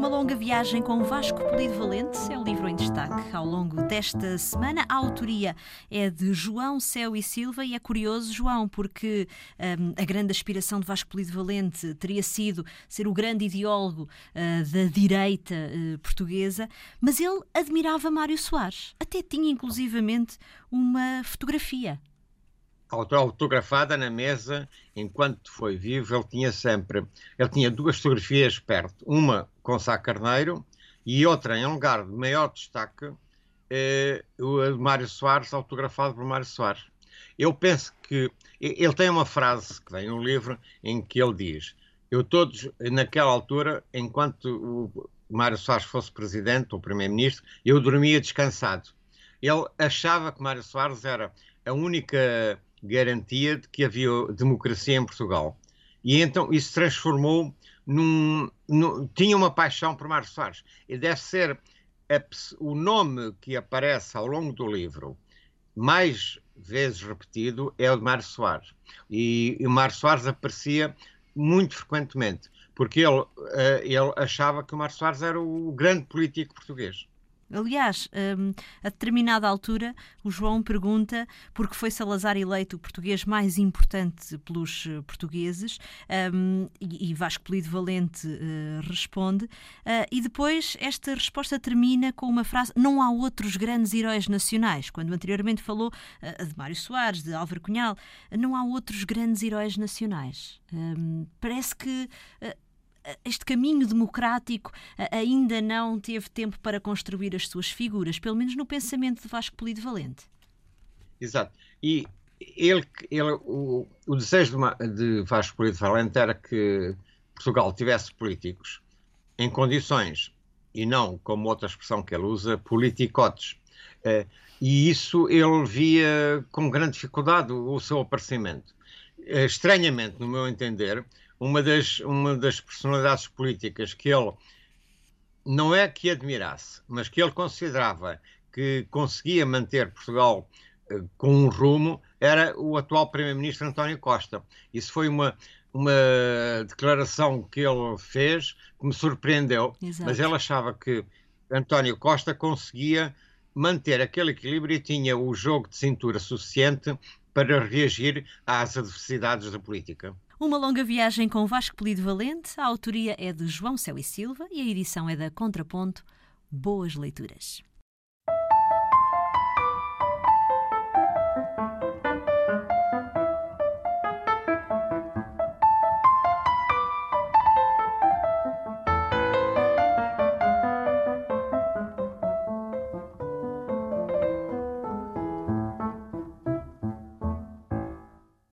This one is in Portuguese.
Uma longa viagem com Vasco Polido Valente é o livro em destaque ao longo desta semana. A autoria é de João Céu e Silva e é curioso, João, porque um, a grande aspiração de Vasco Polido Valente teria sido ser o grande ideólogo uh, da direita uh, portuguesa, mas ele admirava Mário Soares. Até tinha inclusivamente uma fotografia autografada na mesa enquanto foi vivo. Ele tinha sempre, ele tinha duas fotografias perto, uma com Sá Carneiro e outra em lugar de maior destaque, eh, o Mário Soares, autografado por Mário Soares. Eu penso que ele tem uma frase que vem no livro em que ele diz: Eu todos naquela altura, enquanto o Mário Soares fosse presidente ou primeiro-ministro, eu dormia descansado. Ele achava que Mário Soares era a única garantia de que havia democracia em Portugal. E então isso transformou num, num tinha uma paixão por Mário Soares. E deve ser a, o nome que aparece ao longo do livro, mais vezes repetido, é o de Mário Soares. E, e o Mário Soares aparecia muito frequentemente, porque ele, uh, ele achava que o Mário Soares era o grande político português. Aliás, um, a determinada altura, o João pergunta por que foi Salazar eleito o português mais importante pelos uh, portugueses um, e, Vasco Polido Valente uh, responde. Uh, e depois esta resposta termina com uma frase: Não há outros grandes heróis nacionais. Quando anteriormente falou de Mário Soares, de Álvaro Cunhal, não há outros grandes heróis nacionais. Um, parece que este caminho democrático ainda não teve tempo para construir as suas figuras, pelo menos no pensamento de Vasco Polido Valente. Exato. E ele, ele, o, o desejo de, uma, de Vasco Polido Valente era que Portugal tivesse políticos em condições, e não, como outra expressão que ele usa, politicotes. Uh, e isso ele via com grande dificuldade o, seu aparecimento. Estranhamente, no meu entender, uma das, uma das personalidades políticas que ele não é que admirasse, mas que ele considerava que conseguia manter Portugal uh, com um rumo, era o atual Primeiro-Ministro António Costa. Isso foi uma, uma declaração que ele fez que me surpreendeu, Exato. mas ele achava que António Costa conseguia manter aquele equilíbrio e tinha o jogo de cintura suficiente para reagir às adversidades da política. Uma longa viagem com Vasco Polido Valente. A autoria é de João Céu e Silva e a edição é da Contraponto. Boas leituras.